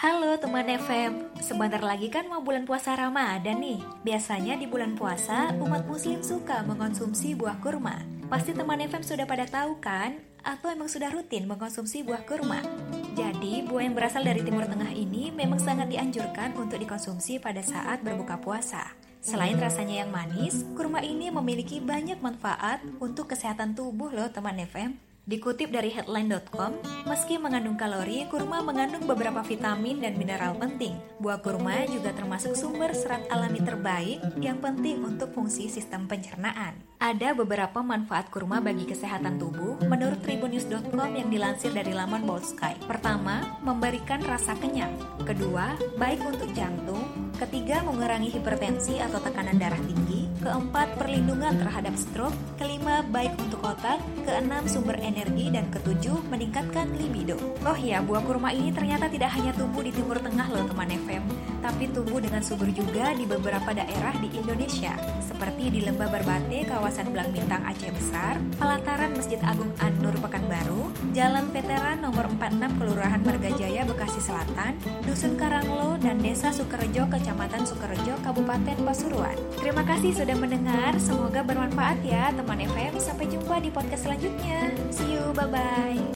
Halo teman FM, sebentar lagi kan mau bulan puasa Ramadan nih. Biasanya di bulan puasa, umat muslim suka mengonsumsi buah kurma. Pasti teman FM sudah pada tahu kan? Atau emang sudah rutin mengonsumsi buah kurma? Jadi, buah yang berasal dari Timur Tengah ini memang sangat dianjurkan untuk dikonsumsi pada saat berbuka puasa. Selain rasanya yang manis, kurma ini memiliki banyak manfaat untuk kesehatan tubuh loh teman FM. Dikutip dari headline.com, meski mengandung kalori, kurma mengandung beberapa vitamin dan mineral penting. Buah kurma juga termasuk sumber serat alami terbaik yang penting untuk fungsi sistem pencernaan. Ada beberapa manfaat kurma bagi kesehatan tubuh menurut tribunnews.com yang dilansir dari laman Bold Sky. Pertama, memberikan rasa kenyang. Kedua, baik untuk jantung. Ketiga, mengurangi hipertensi atau tekanan darah tinggi. Keempat, perlindungan terhadap stroke. Kelima, baik untuk otak. Keenam, sumber energi. Dan ketujuh, meningkatkan libido. Oh ya, buah kurma ini ternyata tidak hanya tumbuh di Timur Tengah loh teman FM, tapi tumbuh dengan subur juga di beberapa daerah di Indonesia, seperti di Lembah Berbate, kawasan Belang Bintang Aceh Besar, pelataran Masjid Agung An-Nur Pekanbaru, Jalan Veteran nomor 46 Kelurahan Margajaya Bekasi Selatan, Dusun Karanglo, dan Desa Sukerejo, Kecamatan Sukerejo, Kabupaten Pasuruan. Terima kasih sudah mendengar, semoga bermanfaat ya teman FM. Sampai jumpa di podcast selanjutnya. See you, bye-bye.